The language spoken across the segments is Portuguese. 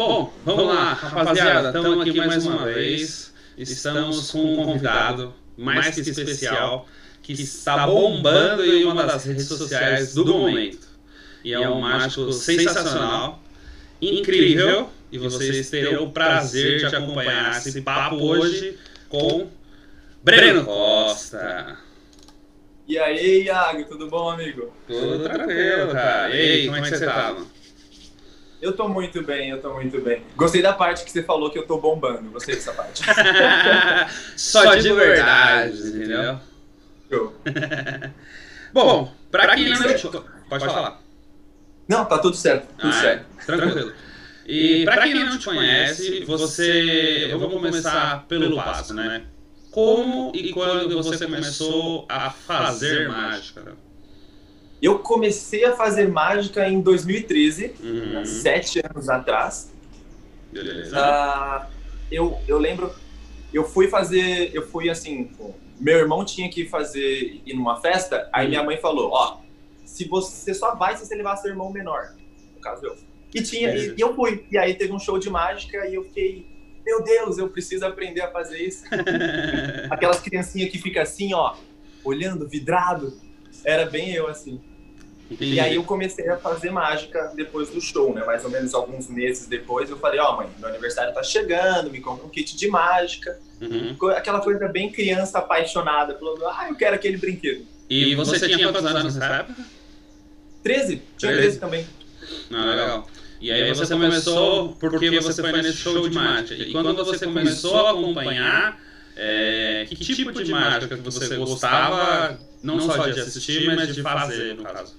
Bom, vamos lá, rapaziada. Estamos aqui mais uma vez. Estamos com um convidado mais que especial que está bombando em uma das redes sociais do momento. E é um mágico sensacional, incrível. E vocês terão o prazer de acompanhar esse papo hoje com Breno Costa. E aí, Iago, tudo bom, amigo? Tudo tranquilo, cara. E aí, como é que você tá, mano? Eu tô muito bem, eu tô muito bem. Gostei da parte que você falou que eu tô bombando. Gostei dessa parte. Só de verdade, entendeu? Show. Bom, pra quem não te... Pode falar. Não, tá tudo certo. Tudo Ah, é. certo. Tranquilo. E pra quem não te conhece, você. Eu vou começar pelo básico, né? Como e quando você começou a fazer mágica? Eu comecei a fazer mágica em 2013, Uhum. sete anos atrás. Beleza. Ah, eu, eu lembro, eu fui fazer, eu fui assim, meu irmão tinha que fazer, ir numa festa, aí minha mãe falou, ó, se você só vai se você levar seu irmão menor, no caso eu. E tinha, e, e eu fui, e aí teve um show de mágica e eu fiquei, meu Deus, eu preciso aprender a fazer isso. Aquelas criancinhas que fica assim, ó, olhando, vidrado, era bem eu assim. Entendi. E aí eu comecei a fazer mágica depois do show, né? Mais ou menos alguns meses depois, eu falei, ó, mãe, meu aniversário tá chegando, me compra um kit de mágica. Uhum. Aquela coisa bem criança apaixonada, falando, ah, eu quero aquele brinquedo. E você tinha quantos anos nessa época? 13? Tinha 13? 13 também. Não, legal. E aí você começou porque você foi nesse show de mágica. E quando você começou a acompanhar, é, que tipo de mágica que você gostava, não só de assistir, mas de fazer, no caso?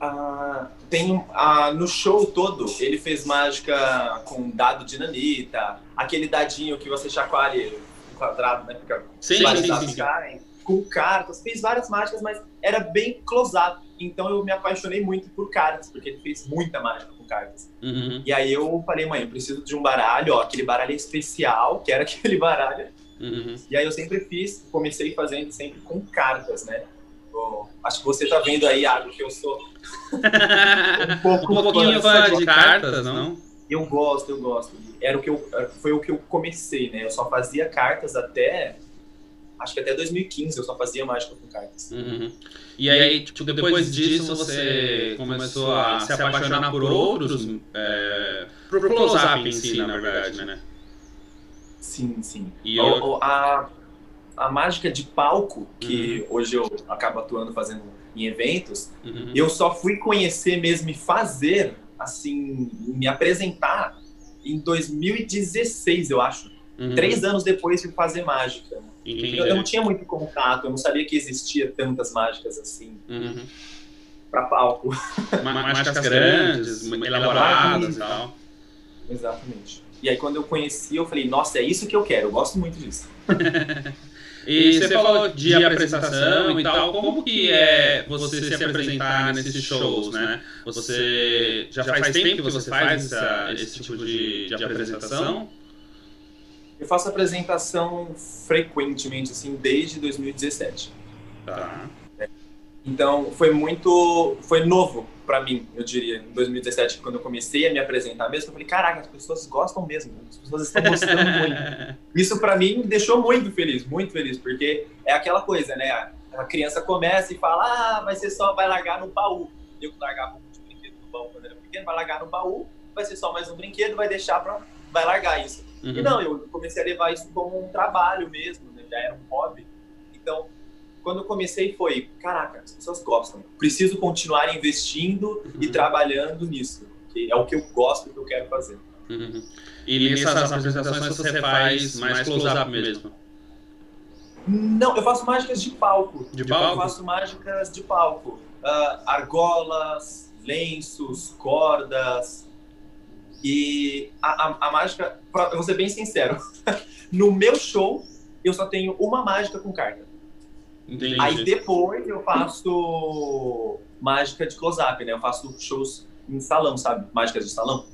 Ah, tem ah, no show todo, ele fez mágica com dado de nanita, aquele dadinho que você chacoalha quadrado, né? Fica Sim, vários sim, sim. caem, com cartas, fez várias mágicas, mas era bem close-up. Então eu me apaixonei muito por cartas, porque ele fez muita mágica com cartas. Uhum, E aí eu falei, mãe, eu preciso de um baralho, ó, aquele baralho especial, que era aquele baralho. uhum. E aí eu sempre fiz, comecei fazendo sempre com cartas, né? Bom, acho que você tá vendo aí, Iago, que eu sou um pouco, Um pouquinho fã fã de cartas, não? Eu gosto, eu gosto. Era o que eu, foi o que eu comecei, né? Eu só fazia cartas até, acho que até 2015 eu só fazia mágica com cartas. Uhum. E aí, tipo, depois disso você começou a se apaixonar por outros, é, por close-up em si, na verdade, né? Sim, sim. E O- eu... a, a mágica de palco, que Uhum. hoje eu acabo atuando fazendo em eventos, Uhum. eu só fui conhecer mesmo e fazer, assim, me apresentar em 2016, eu acho. Uhum. Três anos depois de fazer mágica. Entendi. Eu, eu não tinha muito contato, eu não sabia que existia tantas mágicas assim Uhum. pra palco. Mágicas grandes, elaboradas e tal. Exatamente. E aí quando eu conheci, eu falei, nossa, é isso que eu quero, eu gosto muito disso. E você falou de apresentação e tal, como que é você se apresentar nesses shows, né? Você já faz tempo que você faz essa- esse tipo de, de apresentação? Eu faço apresentação frequentemente, assim, desde 2017. Tá. Então, foi muito. Foi novo pra mim, eu diria, em 2017, quando eu comecei a me apresentar mesmo. Eu falei, caraca, as pessoas gostam mesmo, as pessoas estão gostando muito. Isso pra mim me deixou muito feliz, muito feliz, porque é aquela coisa, né? A- criança começa e fala, ah, vai ser só, vai largar no baú. Eu que largava um de brinquedo no baú quando era pequeno, vai largar no baú, vai ser só mais um brinquedo, vai deixar pra. vai largar isso. Uhum. E não, eu comecei a levar isso como um trabalho mesmo, né? já era um hobby. Então, quando eu comecei foi, caraca, as pessoas gostam. Preciso continuar investindo e Uhum. trabalhando nisso, que é o que eu gosto, o que eu quero fazer. Uhum. E nessas apresentações você faz mais close-up mesmo? Não, eu faço mágicas de palco. De Eu palco? faço mágicas de palco. Ah, argolas, lenços, cordas. E a, a, a mágica, pra, eu vou ser bem sincero, no meu show eu só tenho uma mágica com carta. Entendi. Aí depois eu faço mágica de close-up, né? Eu faço shows em salão, sabe? Mágicas de salão.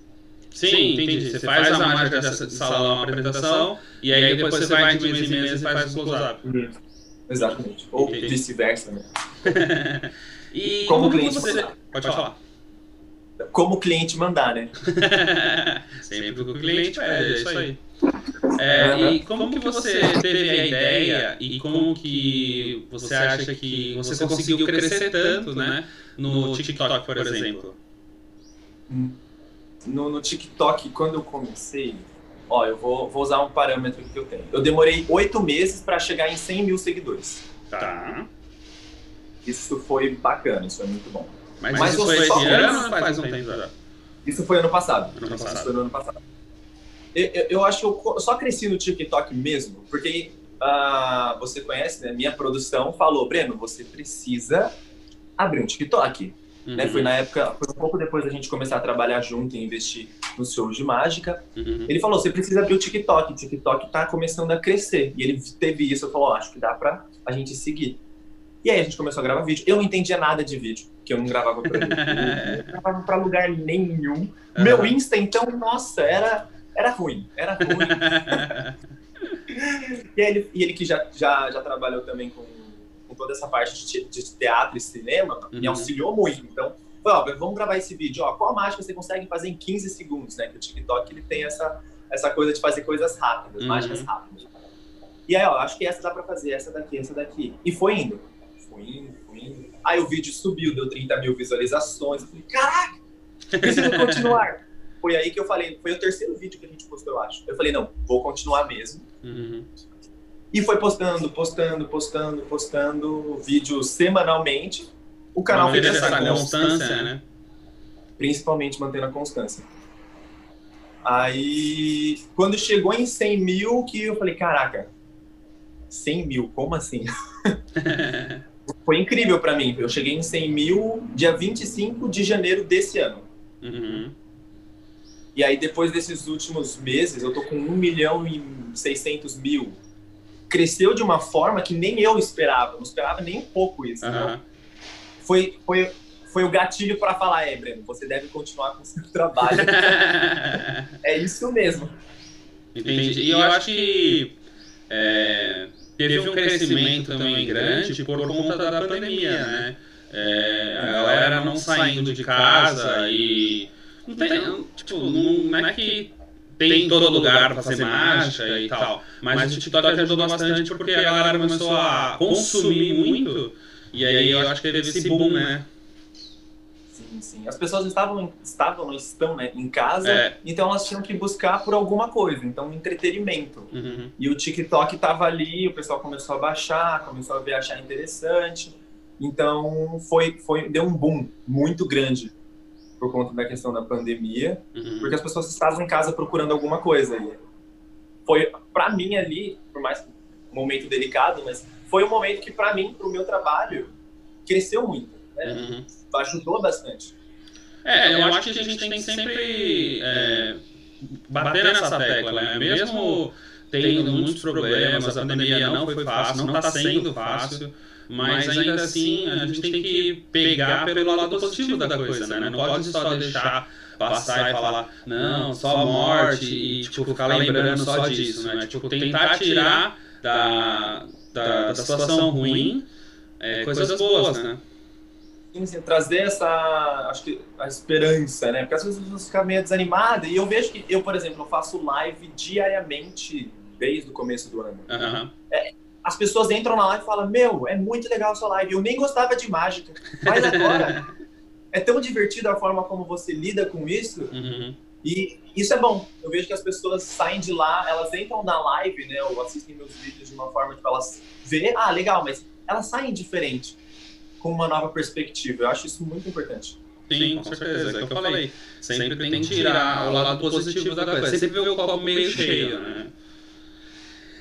Sim, entendi. Você faz a mágica de salão, a apresentação, e aí depois você vai de mês em mês e faz o close-up. Exatamente. Ou vice-versa, né? E Como como cliente você... Pode falar. como o cliente mandar, né? Sempre o cliente pede, é isso aí. É, e como que você teve a ideia e como que você acha que você conseguiu crescer tanto, né, no TikTok, por exemplo? No, no TikTok, quando eu comecei, ó, eu vou, vou usar um parâmetro que eu tenho. Eu demorei oito meses para chegar em 100 mil seguidores. Tá. Isso foi bacana, isso foi muito bom. Mas, Mas isso foi esse ano ou faz um tempo? Isso foi ano passado. Ano passado. Isso foi no ano passado. Eu, eu, acho que eu só cresci no TikTok mesmo, porque uh, você conhece, né? Minha produção falou, Breno, você precisa abrir um TikTok. Uhum. Né? Foi na época, foi um pouco depois da gente começar a trabalhar junto e investir nos shows de mágica. Uhum. Ele falou, você precisa abrir o TikTok, o TikTok tá começando a crescer. E ele teve isso, eu falou, oh, acho que dá pra a gente seguir. E aí a gente começou a gravar vídeo. Eu não entendia nada de vídeo, que eu não gravava pra eu não gravava pra lugar nenhum. Uhum. Meu Insta, então, nossa, era, era ruim, era ruim. e, ele, e ele que já, já, já trabalhou também com, com toda essa parte de, de teatro e cinema, uhum. me auxiliou muito. Então, foi, ó, vamos gravar esse vídeo. Ó, qual mágica você consegue fazer em 15 segundos, né? Que o TikTok ele tem essa, essa coisa de fazer coisas rápidas, uhum. mágicas rápidas. E aí, ó, acho que essa dá pra fazer, essa daqui, essa daqui. E foi indo foi indo, foi indo. Aí o vídeo subiu, deu 30 mil visualizações. Eu falei, caraca, preciso continuar. Foi aí que eu falei, foi o terceiro vídeo que a gente postou, eu acho. Eu falei, não, vou continuar mesmo. Uhum. E foi postando, postando, postando, postando vídeos semanalmente. O canal fez essa constância, né? Principalmente mantendo a constância. Aí, quando chegou em 100 mil, que eu falei, caraca, 100 mil, como assim? foi incrível para mim. Eu cheguei em 100 mil dia 25 de janeiro desse ano. Uhum. E aí, depois desses últimos meses, eu tô com 1 milhão e 600 mil. Cresceu de uma forma que nem eu esperava. Não esperava nem um pouco isso. Uhum. Foi, foi, foi o gatilho para falar, é, Breno, você deve continuar com o seu trabalho. é isso mesmo. Entendi. E eu acho que... É teve um crescimento também grande por conta da pandemia, né? É, a galera não saindo de casa e. Não tem, tipo, não, é que tem em todo lugar para fazer mágica e tal, mas o TikTok ajudou bastante porque a galera começou a consumir muito e aí eu acho que teve esse boom, né? Sim, sim. As pessoas estavam, estavam estão né, em casa, é. então elas tinham que buscar por alguma coisa, então entretenimento. Uhum. E o TikTok estava ali, o pessoal começou a baixar, começou a ver, achar interessante. Então foi, foi, deu um boom muito grande por conta da questão da pandemia, uhum. porque as pessoas estavam em casa procurando alguma coisa. E foi, para mim ali, por mais um momento delicado, mas foi um momento que para mim, para o meu trabalho, cresceu muito. Né? Uhum ajudou bastante. É, eu, eu acho que a gente tem que sempre é, bater nessa tecla, né? Mesmo tendo muitos problemas, a pandemia não foi fácil, não está sendo fácil, mas ainda assim a gente tem que pegar pelo lado positivo da coisa, né? Não pode só deixar passar e falar, não, só morte e tipo, ficar lembrando só disso, né? Tipo, tentar tirar da, da, da situação ruim é, coisas boas, né? assim, trazer essa, acho que a esperança, né? Porque às vezes as pessoas ficam meio desanimadas e eu vejo que eu, por exemplo, eu faço live diariamente desde o começo do ano. Uhum. É, as pessoas entram na live e falam, meu, é muito legal a sua live, eu nem gostava de mágica, mas agora é tão divertido a forma como você lida com isso uhum. e isso é bom. Eu vejo que as pessoas saem de lá, elas entram na live, né, ou assistem meus vídeos de uma forma que elas vê, ah, legal, mas elas saem diferente com uma nova perspectiva. Eu acho isso muito importante. Sim, com certeza. É o que eu falei. Sempre tem que tirar o lado positivo da coisa. Sempre ver o copo meio cheio, né?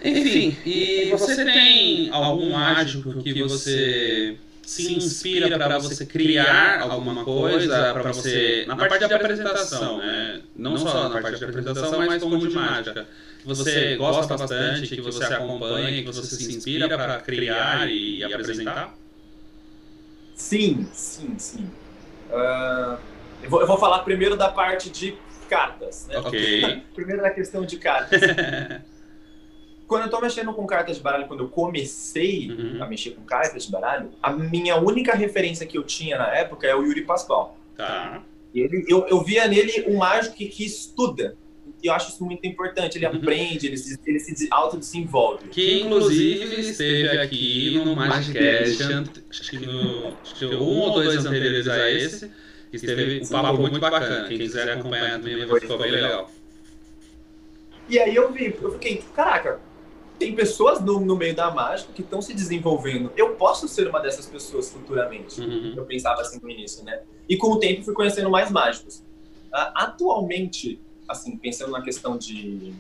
Enfim, e você tem algum mágico que você se inspira para você criar alguma coisa, para você na parte de apresentação, né? Não só na parte de apresentação, mas como de mágica. Que você gosta bastante, que você acompanha, que você se inspira para criar e apresentar? Sim, sim, sim. Uh, eu, vou, eu, vou, falar primeiro da parte de cartas, né? Ok. primeiro da questão de cartas. quando eu tô mexendo com cartas de baralho, quando eu comecei uhum. a mexer com cartas de baralho, a minha única referência que eu tinha na época é o Yuri Pascoal. Tá. Ele, eu, eu via nele um mágico que, que estuda. E eu acho isso muito importante. Ele uhum. aprende, ele se, ele se autodesenvolve. Que, inclusive, esteve aqui no Magicast, acho que no, um ou dois anteriores a esse, que esteve um papo muito bacana. Quem quiser acompanhar também ficou bem legal. E aí eu vi, eu fiquei, caraca, tem pessoas no, no meio da mágica que estão se desenvolvendo. Eu posso ser uma dessas pessoas futuramente. Uhum. Eu pensava assim no início, né? E com o tempo fui conhecendo mais mágicos. Uh, atualmente, assim, pensando na questão de,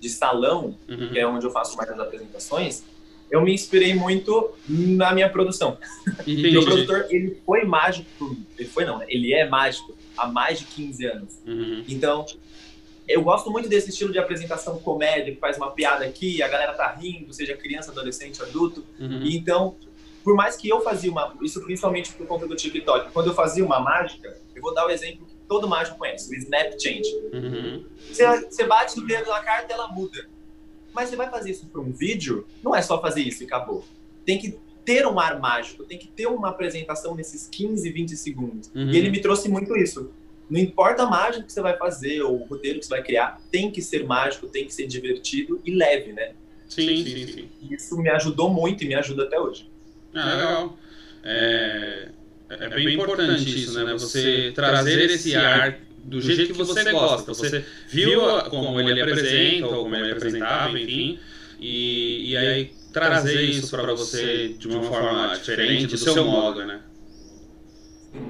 de salão, uhum. que é onde eu faço mais as apresentações, eu me inspirei muito na minha produção. Meu produtor, ele foi mágico, ele foi não, né? ele é mágico há mais de 15 anos. Uhum. Então, eu gosto muito desse estilo de apresentação comédia, que faz uma piada aqui, a galera tá rindo, seja criança, adolescente, adulto. Uhum. E então, por mais que eu fazia uma, isso principalmente por conta do TikTok, quando eu fazia uma mágica, eu vou dar o exemplo que todo mágico conhece, o Snap Change. Uhum. Você, você bate o dedo na carta, ela muda. Mas você vai fazer isso para um vídeo, não é só fazer isso e acabou. Tem que ter um ar mágico, tem que ter uma apresentação nesses 15, 20 segundos. Uhum. E ele me trouxe muito isso. Não importa a mágica que você vai fazer ou o roteiro que você vai criar, tem que ser mágico, tem que ser divertido e leve, né? Sim, sim, sim. Isso me ajudou muito e me ajuda até hoje. Ah, legal. É, é bem importante isso, né? Você trazer esse ar do jeito que você gosta. Você viu como ele apresenta, ou como ele apresentava, enfim, e, e aí trazer isso para você de uma forma diferente, do seu modo, né?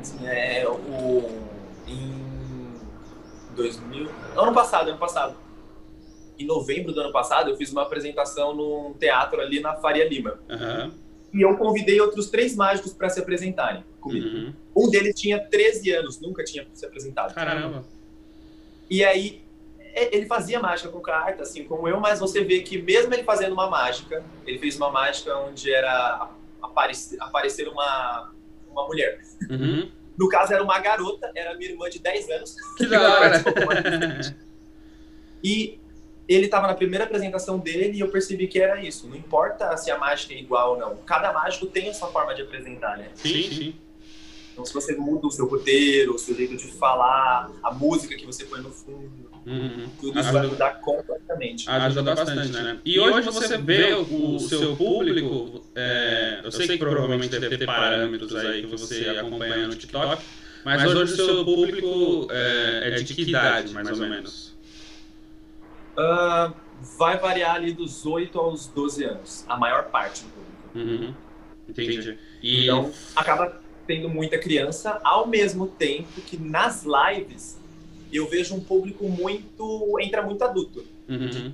Sim, é, o em 2000. Ano passado, ano passado. Em novembro do ano passado, eu fiz uma apresentação num teatro ali na Faria Lima. Uhum. E eu convidei outros três mágicos para se apresentarem comigo. Uhum. Um deles tinha 13 anos, nunca tinha se apresentado. Caramba! E aí, é, ele fazia mágica com carta, assim como eu, mas você vê que mesmo ele fazendo uma mágica, ele fez uma mágica onde era aparecer, aparecer uma, uma mulher. Uhum. No caso, era uma garota, era minha irmã de 10 anos. Que da hora! e ele estava na primeira apresentação dele e eu percebi que era isso. Não importa se a mágica é igual ou não. Cada mágico tem a sua forma de apresentar, né? Sim, sim. Então, se você muda o seu roteiro, o seu jeito de falar, a música que você põe no fundo, uhum. tudo isso vai mudar completamente. Ajuda bastante, né? E hoje você vê o, o seu público, é, eu sei que provavelmente deve ter parâmetros aí que você acompanha no TikTok, mas hoje o seu público é, é de que idade, mais ou menos? Uh, vai variar ali dos 8 aos 12 anos, a maior parte do público. Uhum. Entendi. E... Então, acaba tendo muita criança, ao mesmo tempo que nas lives eu vejo um público muito. entra muito adulto. Uhum.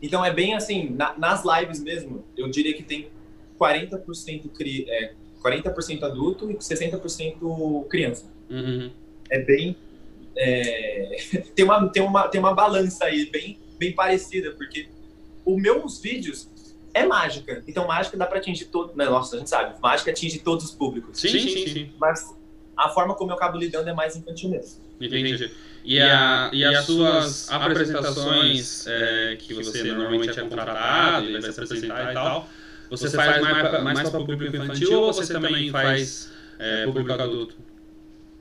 Então é bem assim, na, nas lives mesmo, eu diria que tem 40%, cri, é, 40 adulto e 60% criança. Uhum. É bem. É, tem, uma, tem, uma, tem uma balança aí bem, bem parecida, porque os meus vídeos é mágica. Então, mágica dá para atingir todo. Né? Nossa, a gente sabe, mágica atinge todos os públicos. Sim, sim, sim. Mas a forma como eu acabo lidando é mais infantil mesmo. Entendi. E, a, e as suas apresentações é, que você normalmente é contratado e vai se apresentar e tal, você faz mais, mais para público infantil ou você também faz é, público adulto?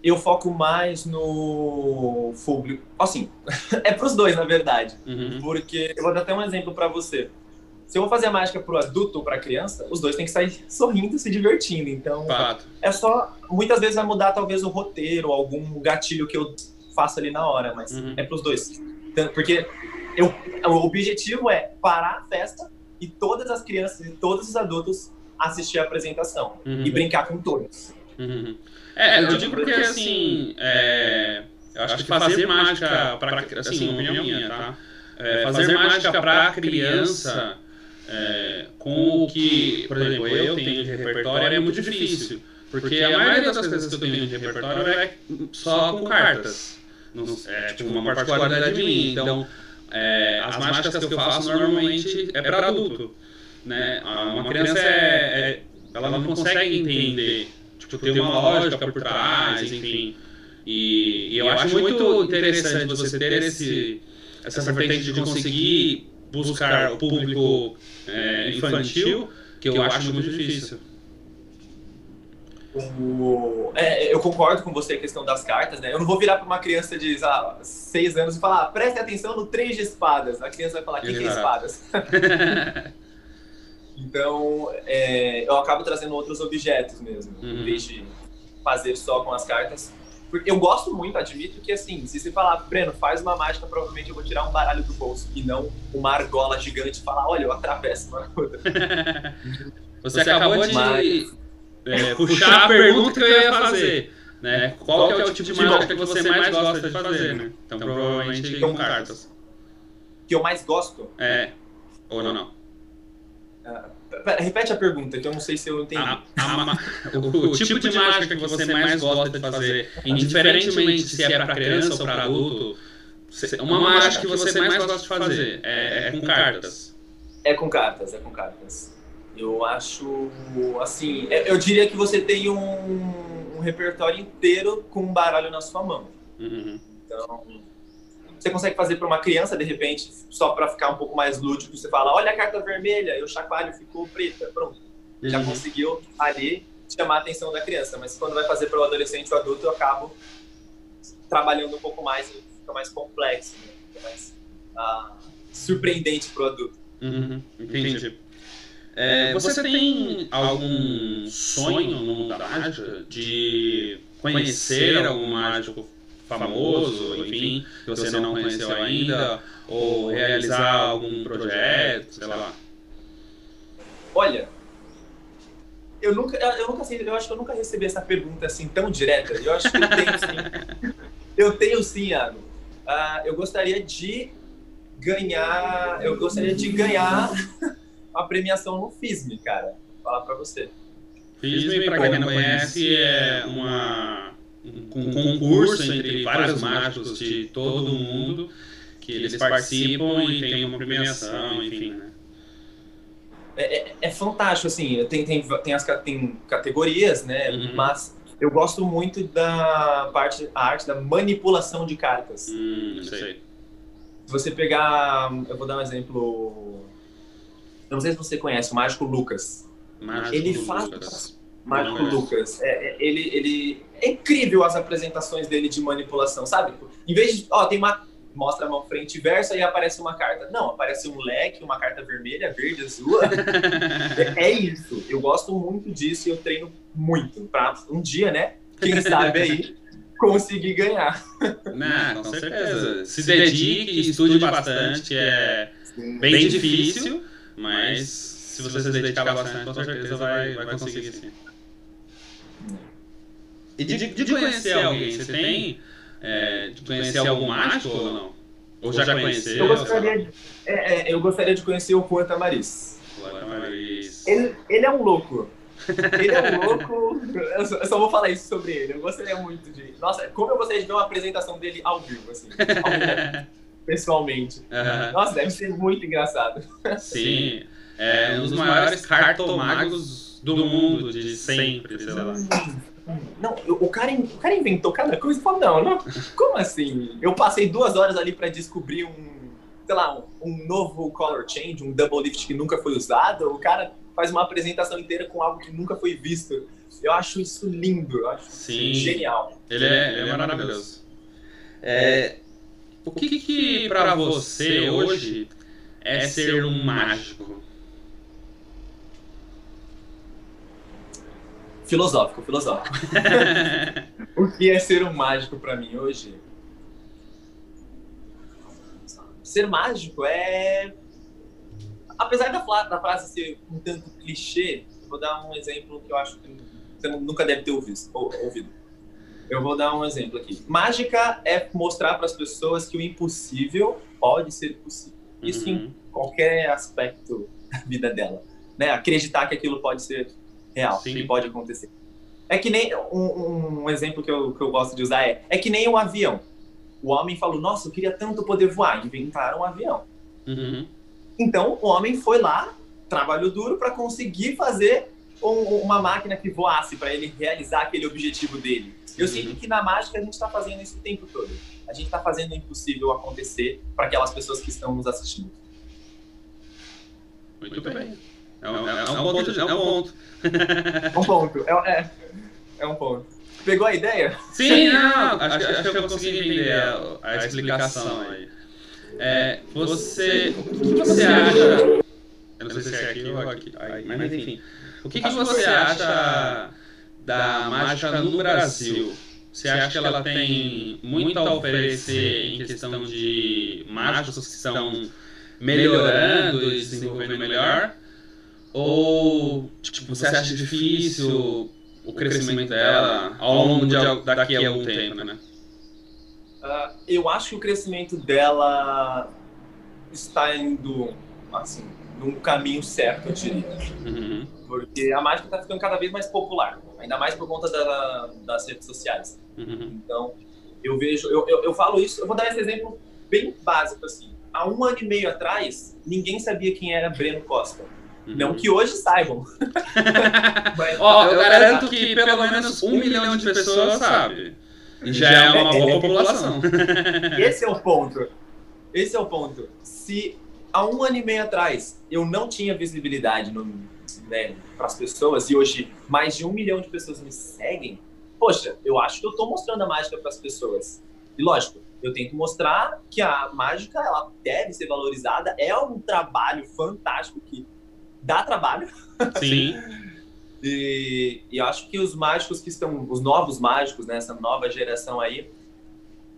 Eu foco mais no público. Assim, é para os dois, na verdade. Uhum. Porque eu vou dar até um exemplo para você se eu vou fazer a mágica pro adulto ou pra criança, os dois têm que sair sorrindo, se divertindo. Então, Fato. é só. Muitas vezes vai mudar, talvez, o roteiro, algum gatilho que eu faço ali na hora, mas uhum. é pros dois. Porque eu, o objetivo é parar a festa e todas as crianças e todos os adultos assistir a apresentação uhum. e brincar com todos. Uhum. É, eu digo porque assim. É, eu acho que fazer mágica para assim, uma opinião minha, tá? É, fazer mágica para criança é, com o que, por exemplo, eu tenho de repertório é muito difícil. Porque a maioria das coisas que eu tenho de repertório é só com cartas. É tipo uma particularidade minha. Então, é, as mágicas que eu faço normalmente é para adulto. Né? Uma criança é, é, ela não consegue entender. Tipo, tem uma lógica por trás, enfim. E, e eu acho muito interessante você ter esse, essa vertente de conseguir buscar o público é, infantil, que eu acho muito difícil. O, é, eu, concordo com você a questão das cartas, né? Eu não vou virar para uma criança de ah, seis anos e falar, ah, preste atenção no três de espadas. A criança vai falar, o que, que é espadas? então, é, eu acabo trazendo outros objetos mesmo, uhum. em vez de fazer só com as cartas. Porque eu gosto muito, admito que assim, se você falar, Breno, faz uma mágica, provavelmente eu vou tirar um baralho do bolso e não uma argola gigante e falar, olha, eu atravesso uma outra. você, você acabou de Mas... é, puxar a pergunta que eu ia fazer. Né? Qual, Qual é o tipo de mágica que você mais gosta de fazer, né? Então, provavelmente com cartas. Que eu mais gosto? É. Ou não, não. Uh, repete a pergunta, que eu não sei se eu entendi. A, a, o, o, tipo, de mágica que você mais gosta de fazer, indiferentemente se é para criança ou para adulto, uma mágica que você mais gosta de fazer é, é com cartas. É com cartas, é com cartas. Eu acho, assim, é, eu diria que você tem um, um repertório inteiro com um baralho na sua mão. Uhum. Então, você consegue fazer para uma criança, de repente, só para ficar um pouco mais lúdico, você fala, olha a carta vermelha, e o chacoalho ficou preta, pronto. Uhum. Já conseguiu ali chamar a atenção da criança. Mas quando vai fazer para o adolescente ou adulto, eu acabo trabalhando um pouco mais, fica mais complexo, né? fica mais ah, surpreendente para o adulto. Uhum. Entendi. É, você tem algum sonho no mundo da mágica de conhecer algum mágico famoso, enfim, que você não conheceu ainda, ou realizar algum projeto, sei lá? Olha, eu nunca, eu nunca sei, eu acho que eu nunca recebi essa pergunta assim tão direta. Eu acho que eu tenho sim. eu tenho sim, Iago. Uh, eu gostaria de ganhar, eu gostaria de ganhar a premiação no FISM, cara. Vou falar para você. FISM, para quem não conhece, é uma um concurso entre vários mágicos de todo mundo que eles participam e tem uma premiação, enfim, né? É, é, é, fantástico, assim, tem, tem, tem, as, tem categorias, né? Uhum. Mas eu gosto muito da parte, a arte da manipulação de cartas. Hum, sei. Se você pegar, eu vou dar um exemplo, eu não sei se você conhece o Mágico Lucas. Mágico ele faz Lucas. Mágico Lucas. É, é, ele, ele é incrível as apresentações dele de manipulação, sabe? Em vez de, ó, tem uma mostra a mão frente e verso e aparece uma carta. Não, aparece um leque, uma carta vermelha, verde, azul. é, é isso. Eu gosto muito disso e eu treino muito para um dia, né? Quem sabe aí conseguir ganhar. Não, com certeza. Se dedique, estude bastante, é bem difícil, mas se você se dedicar bastante, com certeza vai, vai conseguir sim. E de, de, de conhecer alguém, você tem é, de conhecer algum mágico ou não? Ou já conheceu? Eu gostaria de, é, é, eu gostaria de conhecer o Juan Tamariz. Tamariz. Ele, ele é um louco. Ele é um louco. Eu só, eu só, vou falar isso sobre ele. Eu gostaria muito de. Nossa, como eu gostaria de ver uma apresentação dele ao vivo, assim. Ao vivo, pessoalmente. Uhum. Nossa, deve ser muito engraçado. Sim. É um dos maiores cartomagos do mundo de sempre, sei lá. Não, o cara, o cara inventou cada coisa e falou, não, não, como assim? Eu passei duas horas ali para descobrir um, sei lá, um, um, novo color change, um double lift que nunca foi usado. O cara faz uma apresentação inteira com algo que nunca foi visto. Eu acho isso lindo, eu acho Sim. genial. Ele é, ele é maravilhoso. É, o que que para você hoje é ser um mágico? Filosófico, filosófico. o que é ser um mágico para mim hoje? Ser mágico é. Apesar da, da frase ser um tanto clichê, vou dar um exemplo que eu acho que você nunca deve ter ouvido. ouvido. Eu vou dar um exemplo aqui. Mágica é mostrar para as pessoas que o impossível pode ser possível. Isso uhum. em qualquer aspecto da vida dela. Né? Acreditar que aquilo pode ser real, Sim. que pode acontecer. É que nem um, um, exemplo que eu, que eu gosto de usar é, é que nem um avião. O homem falou, nossa, eu queria tanto poder voar, inventaram um avião. Uhum. Então o homem foi lá, trabalhou duro para conseguir fazer um, uma máquina que voasse para ele realizar aquele objetivo dele. Eu uhum. sinto que na mágica a gente está fazendo isso o tempo todo. A gente está fazendo o impossível acontecer para aquelas pessoas que estão nos assistindo. Muito, Muito bem. bem. É um, é, é um, ponto, é um ponto. um ponto. É, é, é um ponto. Pegou a ideia? Sim, não, acho, acho que eu consegui entender a, a explicação aí. É, você, o que você acha? Eu não sei se é aqui ou aqui, mas enfim. O que, que você acha da mágica no Brasil? Você acha que ela tem muito a oferecer em questão de mágicos que estão melhorando e desenvolvendo melhor? Ou tipo, você acha difícil o crescimento dela ao longo de daqui a algum tempo, né? Uh, eu acho que o crescimento dela está indo assim num caminho certo, eu diria. Uhum. Porque a mágica está ficando cada vez mais popular, ainda mais por conta da, das redes sociais. Uhum. Então, eu vejo, eu, eu, eu, falo isso, eu vou dar esse exemplo bem básico assim. Há um ano e meio atrás, ninguém sabia quem era Breno Costa. Uhum. Não que hoje saibam. Mas, Ó, eu, eu garanto que pelo menos um milhão de pessoas sabe. E já é uma boa população. Esse é o ponto. Esse é o ponto. Se há um ano e meio atrás eu não tinha visibilidade no, né, para as pessoas e hoje mais de um milhão de pessoas me seguem, poxa, eu acho que eu estou mostrando a mágica para as pessoas. E lógico, eu tento mostrar que a mágica ela deve ser valorizada, é um trabalho fantástico que dá trabalho. Sim. e, e acho que os mágicos que estão, os novos mágicos, né, essa nova geração aí,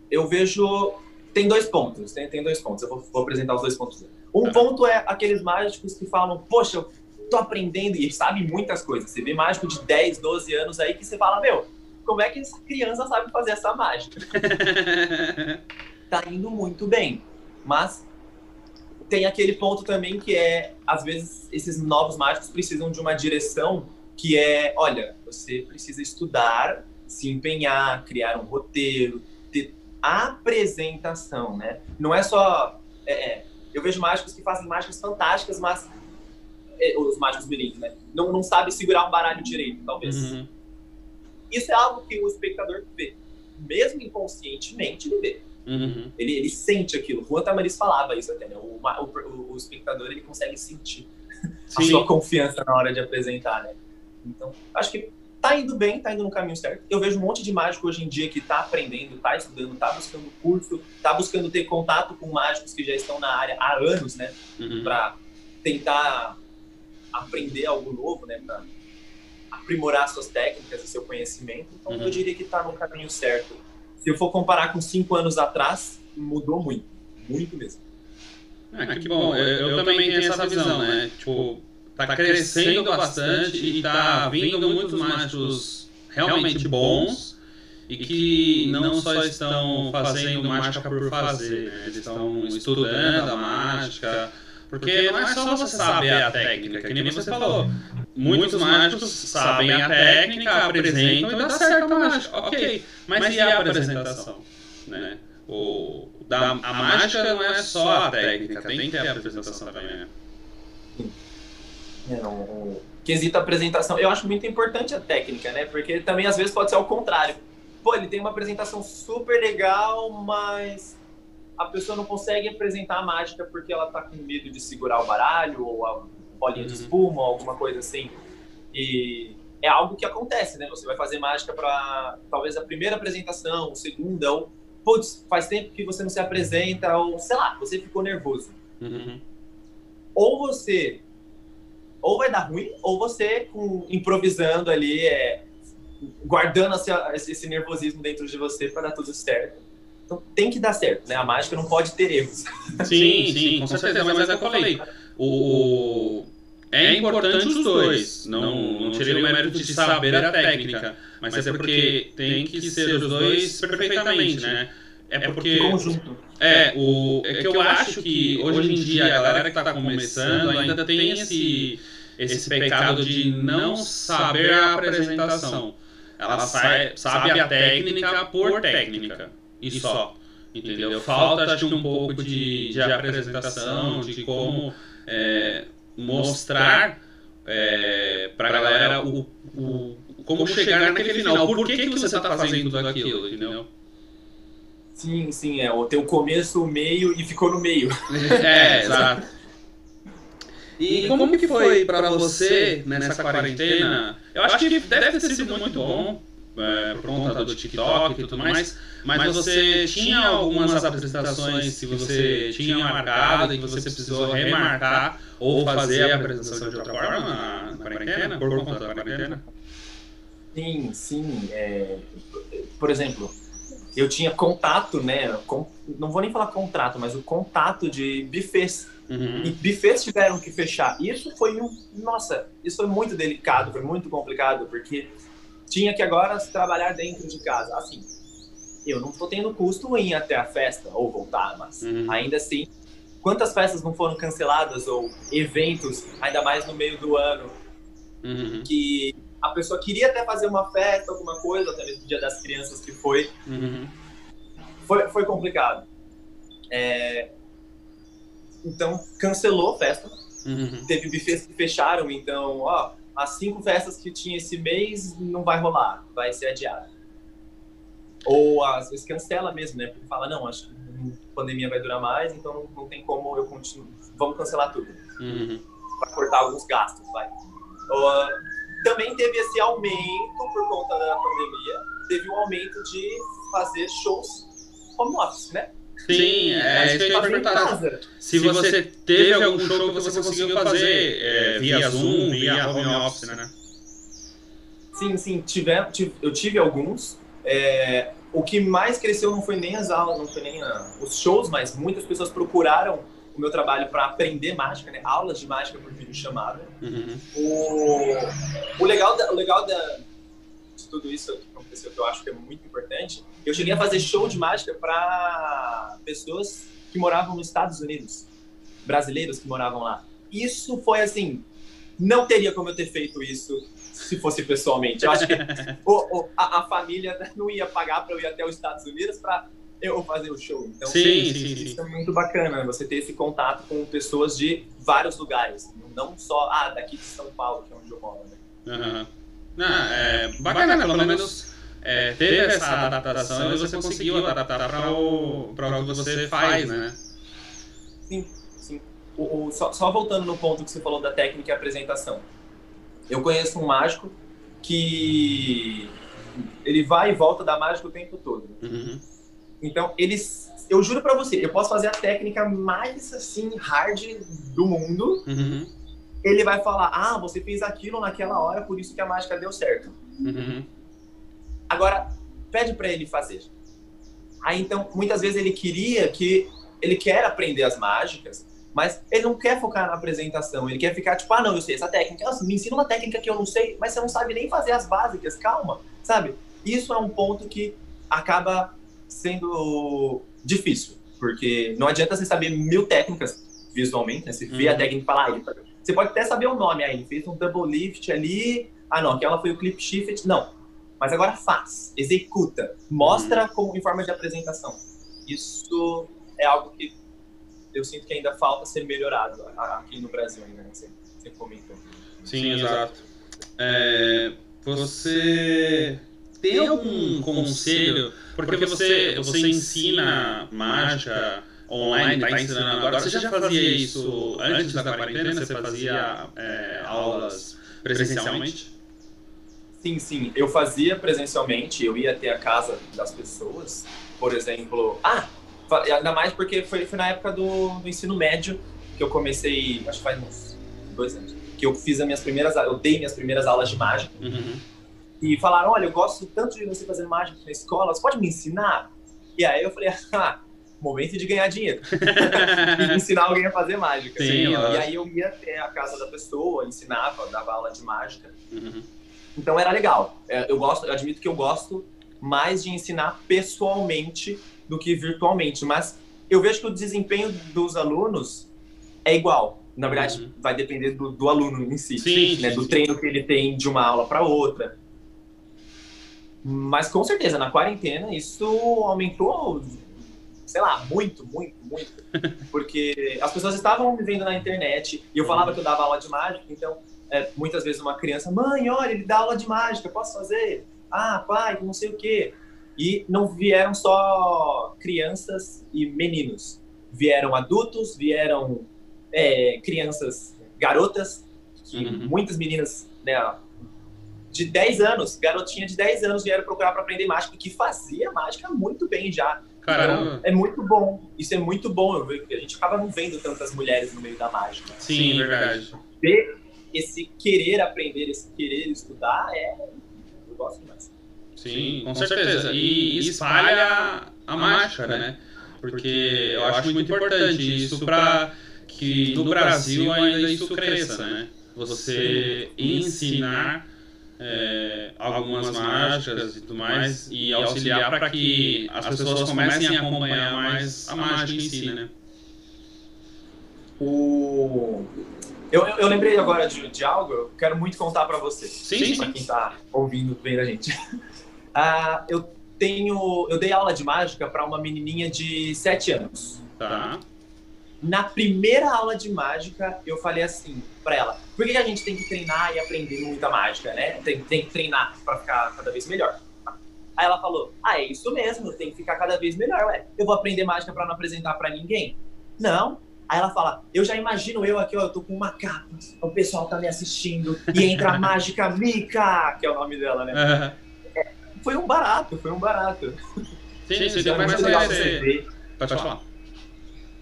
eu vejo tem dois pontos, tem, tem dois pontos. Eu vou, vou apresentar os dois pontos. Um ponto é aqueles mágicos que falam, poxa, eu tô aprendendo e sabe muitas coisas. Você vê mágico de 10, 12 anos aí que você fala, meu, como é que essa criança sabe fazer essa mágica? tá indo muito bem. Mas tem aquele ponto também que é, às vezes, esses novos mágicos precisam de uma direção que é, olha, você precisa estudar, se empenhar, criar um roteiro, ter apresentação, né? Não é só... É, é eu vejo mágicos que fazem mágicas fantásticas, mas... É, os mágicos bilíngues, né? Não, não sabe segurar um baralho direito, talvez. Uhum. Isso é algo que o espectador vê. Mesmo inconscientemente, ele vê. Uhum. Ele, ele sente aquilo. Juan Tamariz falava isso até, né? O, o, o espectador ele consegue sentir Sim. a sua confiança na hora de apresentar, né? Então, acho que tá indo bem, tá indo no caminho certo. Eu vejo um monte de mágico hoje em dia que tá aprendendo, tá estudando, tá buscando curso, tá buscando ter contato com mágicos que já estão na área há anos, né? Uhum. Pra tentar aprender algo novo, né? Pra aprimorar suas técnicas e seu conhecimento. Então, uhum. eu diria que tá no caminho certo se eu for comparar com cinco anos atrás, mudou muito. Muito mesmo. Ah, que bom. Eu, eu, também tenho essa visão, né? Tipo, tá crescendo bastante e tá vindo muitos mágicos realmente bons e que não só estão fazendo mágica por fazer, né? eles estão estudando a mágica, porque não é só você saber a técnica, que nem você falou. Muitos mágicos sabem a técnica, apresentam e dá certo a mágica. Ok, mas e a apresentação? Né? O, da, a mágica não é só a técnica, tem que ter a apresentação também. Né? É, o quesito apresentação, eu acho muito importante a técnica, né? Porque também às vezes pode ser ao contrário. Pô, ele tem uma apresentação super legal, mas a pessoa não consegue apresentar a mágica porque ela tá com medo de segurar o baralho ou a bolinha de uhum. espuma ou alguma coisa assim. E é algo que acontece, né? Você vai fazer mágica para talvez a primeira apresentação, a segunda, ou putz, faz tempo que você não se apresenta, ou sei lá, você ficou nervoso. Uhum. Ou você ou vai dar ruim, ou você com, improvisando ali, é, guardando esse, esse nervosismo dentro de você para dar tudo certo. Então tem que dar certo, né? A mágica não pode ter erros. Sim, sim, com certeza. Mas, mas é o que eu falei. O, é importante os dois. Não, não tirei o mérito de saber a técnica. Mas é porque tem que ser os dois perfeitamente, né? É porque. É, o, é que eu acho que hoje em dia a galera que está começando ainda tem esse, esse pecado de não saber a apresentação. Ela sabe a técnica por técnica e só. Entendeu? Falta, acho que, um pouco de, de apresentação, de como é, mostrar é, pra galera o, o, como chegar naquele final. Por que, que você está fazendo aquilo, entendeu? Sim, sim, é. O teu começo, o meio e ficou no meio. É, exato. E como que foi para você nessa quarentena? Eu acho que deve ter sido muito bom é, por conta do TikTok e tudo mais, mas você tinha algumas apresentações se você tinha marcado e que você precisou remarcar ou fazer a apresentação de outra forma na quarentena, por conta da quarentena? Sim, sim. É, por exemplo, eu tinha contato, né? Com, não vou nem falar contrato, mas o contato de bufês. Uhum. E bufês tiveram que fechar. Isso foi um. Nossa, isso foi muito delicado, foi muito complicado, porque tinha que agora trabalhar dentro de casa. Assim, eu não estou tendo custo em ir até a festa ou voltar, mas uhum. ainda assim, quantas festas não foram canceladas ou eventos, ainda mais no meio do ano, uhum. que a pessoa queria até fazer uma festa, alguma coisa, até mesmo o Dia das Crianças que foi. Uhum. Foi, foi complicado. É... Então, cancelou a festa. Uhum. Teve bufês que fecharam, então, ó, as cinco festas que tinha esse mês não vai rolar, vai ser adiado. Ou às vezes cancela mesmo, né? Porque fala, não, acho que a pandemia vai durar mais, então não, tem como eu continuar. Vamos cancelar tudo. Uhum. Para cortar alguns gastos, vai. Ou, também teve esse aumento por conta da pandemia, teve um aumento de fazer shows home office, né? Sim, é, isso que eu ia perguntar. Se você teve algum show que você conseguiu fazer é, via Zoom, via home office, né? Sim, sim, tive, tive, eu tive alguns. É, o que mais cresceu não foi nem as aulas, não foi nem a, os shows, mas muitas pessoas procuraram o meu trabalho para aprender mágica, né? Aulas de mágica por vídeo chamada. Uhum. O, o legal, da, o legal da, tudo isso que aconteceu, que eu acho que é muito importante, eu cheguei a fazer show de mágica para pessoas que moravam nos Estados Unidos, brasileiros que moravam lá. Isso foi assim, não teria como eu ter feito isso se fosse pessoalmente. Eu acho que o, o, a, a, família não ia pagar para eu ir até os Estados Unidos para eu fazer o show. Então, sim, isso, sim, isso é muito bacana, você ter esse contato com pessoas de vários lugares, não só ah, daqui de São Paulo, que é onde eu moro. Né? Uhum. Não, é bacana, pelo menos é, teve essa adaptação e você conseguiu adaptar para o, o que você faz, né? Sim, sim. O, o, só, só voltando no ponto que você falou da técnica e apresentação. Eu conheço um mágico que ele vai e volta da mágica o tempo todo. Uhum. Então, eles. Eu juro pra você, eu posso fazer a técnica mais assim, hard do mundo. Uhum. Ele vai falar: Ah, você fez aquilo naquela hora, por isso que a mágica deu certo. Uhum. Agora, pede para ele fazer. Aí então, muitas vezes ele queria que. Ele quer aprender as mágicas, mas ele não quer focar na apresentação. Ele quer ficar tipo, ah, não, eu sei essa técnica. Nossa, me ensina uma técnica que eu não sei, mas você não sabe nem fazer as básicas. Calma, sabe? Isso é um ponto que acaba sendo difícil, porque não adianta você saber mil técnicas visualmente, né? Você vê a uhum. técnica e fala, ah, você pode até saber o nome, aí fez um double lift ali, ah não, aquela foi o clip shift, não. Mas agora faz, executa, mostra uhum. como em forma de apresentação. Isso é algo que eu sinto que ainda falta ser melhorado aqui no Brasil ainda, né? Você, você comentou. Sim, Sim exato. É, você tem algum conselho? Porque você, você ensina mágica online, está ensinando agora. Você já fazia isso antes da quarentena? Você fazia é, aulas presencialmente? Sim, sim. Eu fazia presencialmente. Eu ia até a casa das pessoas. Por exemplo... Ah! Ainda mais porque foi, foi na época do, do ensino médio que eu comecei, acho que faz uns dois anos, que eu fiz as minhas primeiras, eu dei minhas primeiras aulas de mágica. Uhum e falaram: Olha, eu gosto tanto de você fazer mágica na escola, você pode me ensinar? E aí eu falei: Ah, momento de ganhar dinheiro. e ensinar alguém a fazer mágica. Sim, e aí eu ia até a casa da pessoa, ensinava, dava aula de mágica. Uhum. Então era legal. É, eu gosto, eu admito que eu gosto mais de ensinar pessoalmente do que virtualmente, mas eu vejo que o desempenho dos alunos é igual. Na verdade, uhum. vai depender do, do, aluno em si, sim, né? sim, do treino que ele tem de uma aula para outra. Mas com certeza, na quarentena, isso aumentou, sei lá, muito, muito, muito. Porque as pessoas estavam me vendo na internet e eu falava que eu dava aula de mágica, então é, muitas vezes uma criança, mãe, olha, ele dá aula de mágica, posso fazer? Ah, pai, não sei o quê. E não vieram só crianças e meninos. Vieram adultos, vieram é, crianças, garotas, que uhum. muitas meninas né, de 10 anos, garotinha de 10 anos vieram procurar para aprender mágica, que fazia mágica muito bem já. Caramba. Então, é muito bom. Isso é muito bom. Eu vejo que a gente acaba não vendo tantas mulheres no meio da mágica. Sim, verdade. Ver esse querer aprender, esse querer estudar, é. Eu gosto demais. Sim, com certeza. E espalha a mágica, né? Porque eu acho muito importante isso para que no Brasil ainda isso cresça, né? Você ensinar é, algumas mágicas e tudo mais e auxiliar para que as pessoas comecem a acompanhar mais a mágica em si, né? O... Eu, eu lembrei agora de, de algo, eu quero muito contar para você. Sim, sim. Para quem tá ouvindo, vendo a gente. ah, eu tenho, eu dei aula de mágica para uma menininha de 7 anos. Tá. Na primeira aula de mágica, eu falei assim para ela: por que a gente tem que treinar e aprender muita mágica, né? Tem, tem que treinar para ficar cada vez melhor. Aí ela falou: ah, é isso mesmo, tem que ficar cada vez melhor, ué. Eu vou aprender mágica para não apresentar para ninguém? Não. Aí ela fala: eu já imagino eu aqui, ó, eu tô com uma capa, o pessoal tá me assistindo e entra a mágica Mika, que é o nome dela, né? Uhum. É, foi um barato, foi um barato. Sim, você Então, deu é mais muito legal você ver. Pode falar.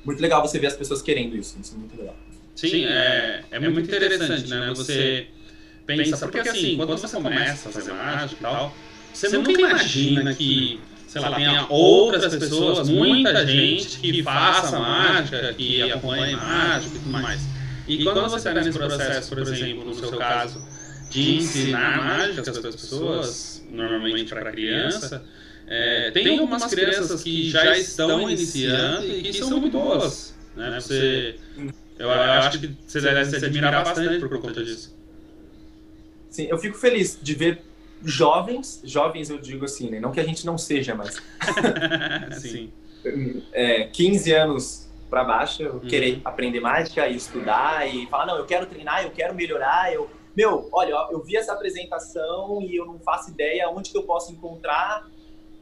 Muito legal você ver as pessoas querendo isso. Isso é muito legal. Sim, é, é muito interessante, né? Você pensa, porque assim, quando você começa a fazer mágica e tal, você nunca imagina que, sei lá, tenha outras pessoas, muita gente que faça mágica, que acompanhe mágica e tudo mais. E quando você está nesse processo, por exemplo, no seu caso, de ensinar mágica às pessoas, normalmente para criança, é, tem algumas crianças que já estão iniciando e que são muito boas. Né? Você, eu, eu acho que você deve se admirar bastante por conta disso. Sim, eu fico feliz de ver jovens, jovens eu digo assim, né? Não que a gente não seja, mas Sim. é, 15 anos para baixo, eu Uhum. querer aprender mágica e estudar e falar, não, eu quero treinar, eu quero melhorar, eu... Meu, olha, eu vi essa apresentação e eu não faço ideia onde que eu posso encontrar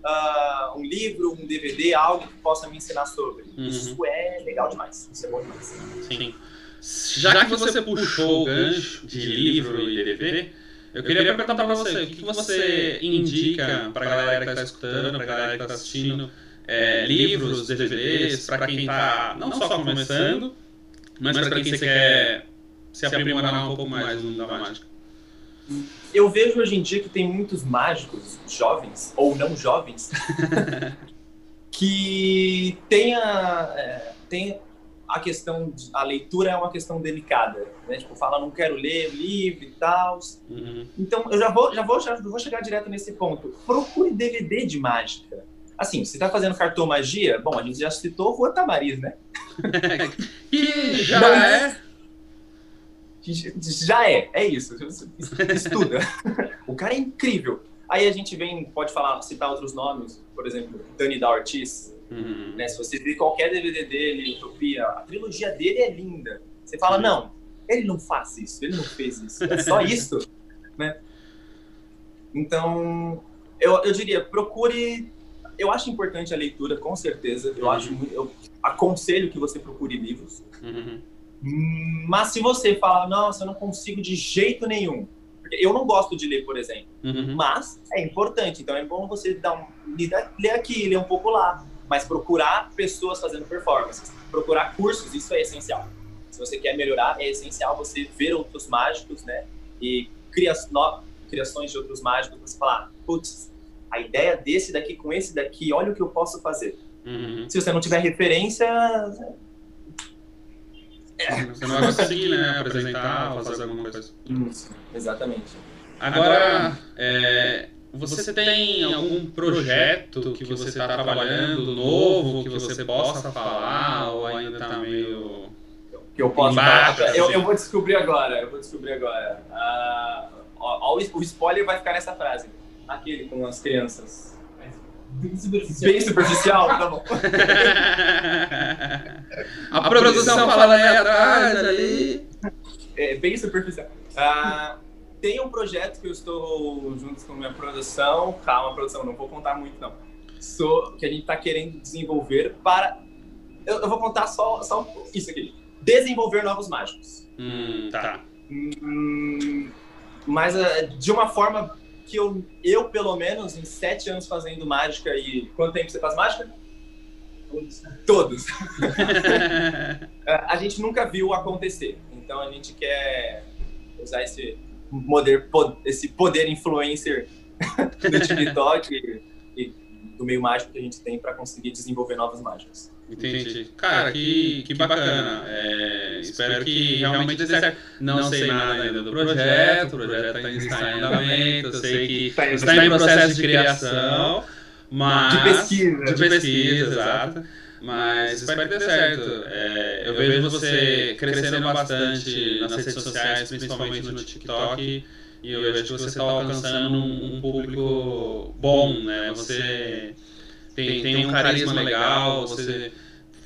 ah, um livro, um DVD, algo que possa me ensinar sobre. Uhum. Isso é legal demais, isso é bom demais. Sim. Já que você puxou o gancho de livro e DVD, eu queria perguntar pra você, o que você indica pra galera que tá escutando, pra galera que tá assistindo, é, livros, DVDs, pra quem tá não só começando, mas pra quem você quer se aprimorar um pouco mais no mundo da mágica. Eu vejo hoje em dia que tem muitos mágicos jovens, ou não jovens, que tem a, é, tem a questão, de- a leitura é uma questão delicada, né? Tipo, fala, não quero ler o livro e tal. Uhum. Então, eu já vou, já vou, já vou chegar direto nesse ponto. Procure DVD de mágica. Assim, você tá fazendo cartomagia? Bom, a gente já citou Rua Tamariz, né? que já é. Já é, é isso. Estuda. o cara é incrível. Aí a gente vem, pode falar, citar outros nomes, por exemplo, Dani da Ortiz, Uhum. né? Se você ver qualquer DVD dele, Utopia, a trilogia dele é linda. Você fala, Sim. não, ele não faz isso, ele não fez isso, é só isso, né? Então, eu, eu diria, procure. Eu acho importante a leitura, com certeza. Eu Uhum. acho, eu aconselho que você procure livros. Uhum. Mas se você fala, nossa, eu não consigo de jeito nenhum. Porque eu não gosto de ler, por exemplo. Uhum. Mas é importante, então é bom você dar um, ler ler aqui, ler um pouco lá, mas procurar pessoas fazendo performances, procurar cursos, isso é essencial. Se você quer melhorar, é essencial você ver outros mágicos, né? E cria, no, criações de outros mágicos, você falar, putz, a ideia desse daqui com esse daqui, olha o que eu posso fazer. Uhum. Se você não tiver referência, Você não vai conseguir, né, apresentar, fazer alguma coisa. isso, exatamente. Agora, é, você tem algum projeto que você está trabalhando novo que você possa falar ou ainda está meio. que eu posso Embaixo. Eu, assim. eu vou descobrir agora, eu vou descobrir agora. Ah, ó, ó, o o spoiler vai ficar nessa frase. Aquele com as crianças. Bem superficial. Bem superficial? Tá bom. A produção fala aí atrás, ali. É, bem superficial. Ah, tem um projeto que eu estou junto com a minha produção. Calma, produção, não vou contar muito, não. Sou, que a gente está querendo desenvolver para. Eu, eu vou contar só, só isso aqui. Desenvolver novos mágicos. Hum, tá. Hum, mas uh, de uma forma que eu, eu, pelo menos, em sete anos fazendo mágica e... Quanto tempo você faz mágica? Todos. Todos. a gente nunca viu acontecer. Então a gente quer usar esse poder, esse poder influencer do TikTok e, e do meio mágico que a gente tem para conseguir desenvolver novas mágicas. Entendi. Cara, que, que bacana. É, espero que realmente dê certo. Não sei nada ainda do projeto, o projeto está em andamento, eu sei que está em processo de criação, mas... De pesquisa. De pesquisa, exato. Mas espero que dê certo. É, eu vejo você crescendo bastante nas redes sociais, principalmente no TikTok, e eu vejo que você está alcançando um, um público bom, né? Você tem, tem um carisma legal, você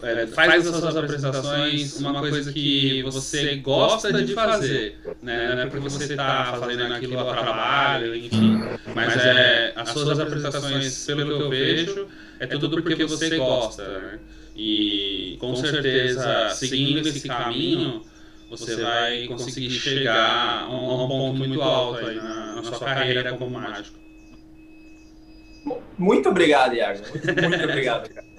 é, faz as suas apresentações uma coisa que você gosta de fazer, né? Não é porque você está fazendo aquilo a trabalho, enfim. Mas é, as suas apresentações, pelo que eu vejo, é tudo porque você gosta, né? E com certeza, seguindo esse caminho, você vai conseguir chegar a um, ponto muito alto aí na, na sua carreira como mágico. Muito obrigado, Iago. Muito, muito obrigado, cara.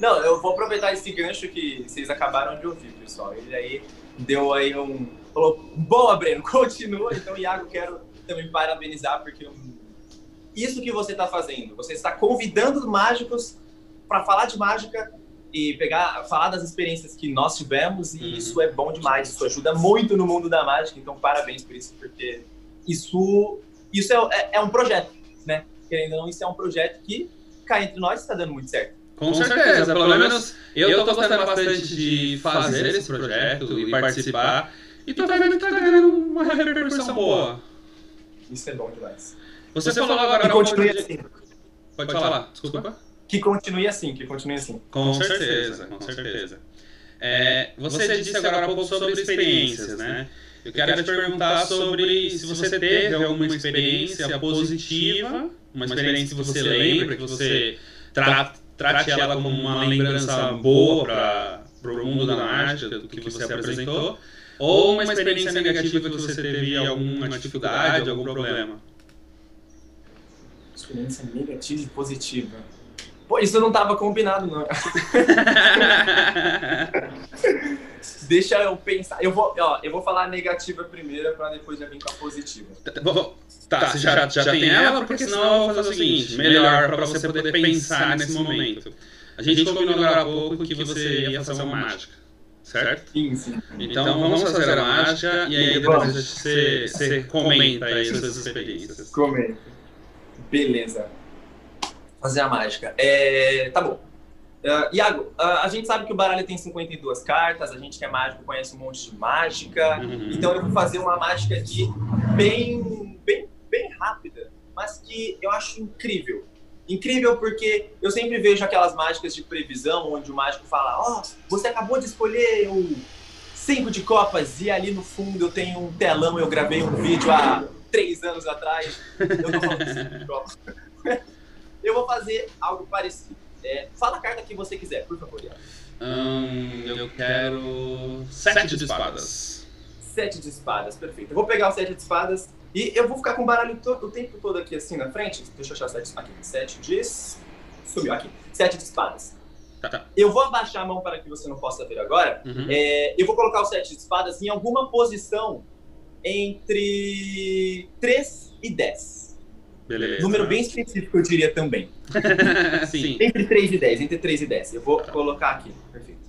Não, eu vou aproveitar esse gancho que vocês acabaram de ouvir, pessoal. Ele aí deu aí um. Falou, boa, Breno, continua. Então, Iago, quero também parabenizar, porque isso que você está fazendo, você está convidando mágicos para falar de mágica e pegar, falar das experiências que nós tivemos, e uhum. isso é bom demais. Isso ajuda muito no mundo da mágica. Então, parabéns por isso, porque isso, isso é, é, é um projeto, né? Querendo ou não, isso é um projeto que, cá entre nós, está dando muito certo. Com, certeza, pelo menos eu estou gostando bastante de fazer esse projeto e participar. E tô vendo que tá ganhando uma repercussão boa. Isso é bom demais. Você, Você falou agora... Que continue de... assim. Pode, Pode falar, desculpa. Que continue assim, que continue assim. Com certeza, com certeza. É, você disse agora um pouco sobre experiências, né? Eu quero te perguntar sobre se você teve alguma experiência positiva, uma experiência que você lembra, que você trata trate ela como uma lembrança boa para o mundo da mágica, do que você apresentou, ou uma experiência negativa que você teve alguma dificuldade, algum problema. Experiência negativa e positiva. Pô, isso não estava combinado, não. Deixa eu pensar. Eu vou, ó, eu vou falar a negativa primeiro para depois já vir com a positiva. Tá, tá, tá você já, já, já tem ela, porque senão eu vou fazer o seguinte: melhor para você poder pensar nesse momento. A gente combinou agora há pouco que você ia fazer uma mágica, certo? Sim, sim. Então vamos fazer a mágica e aí depois você, você comenta aí suas experiências. Comenta. Beleza. Fazer a mágica. É, tá bom. Uh, Iago, uh, a gente sabe que o baralho tem 52 cartas, a gente que é mágico conhece um monte de mágica, uhum. então eu vou fazer uma mágica aqui bem, bem, bem rápida, mas que eu acho incrível. Incrível porque eu sempre vejo aquelas mágicas de previsão, onde o mágico fala, ó, oh, você acabou de escolher o cinco de copas e ali no fundo eu tenho um telão, eu gravei um vídeo há três anos atrás, eu tô falando de cinco de copas. eu vou fazer algo parecido. É, fala a carta que você quiser, por favor, hum, eu quero. Sete de espadas. Sete de espadas, perfeito. Eu vou pegar o sete de espadas e eu vou ficar com o baralho o tempo todo aqui assim na frente. Deixa eu achar sete. Aqui, sete de. Sumiu, aqui. Sete de espadas. Tá, tá. Eu vou abaixar a mão para que você não possa ver agora. Uhum. É, eu vou colocar o sete de espadas em alguma posição entre 3 e 10. Beleza. Número bem específico, eu diria também. Sim. Entre 3 e 10, entre 3 e 10. Eu vou tá. colocar aqui. Perfeito.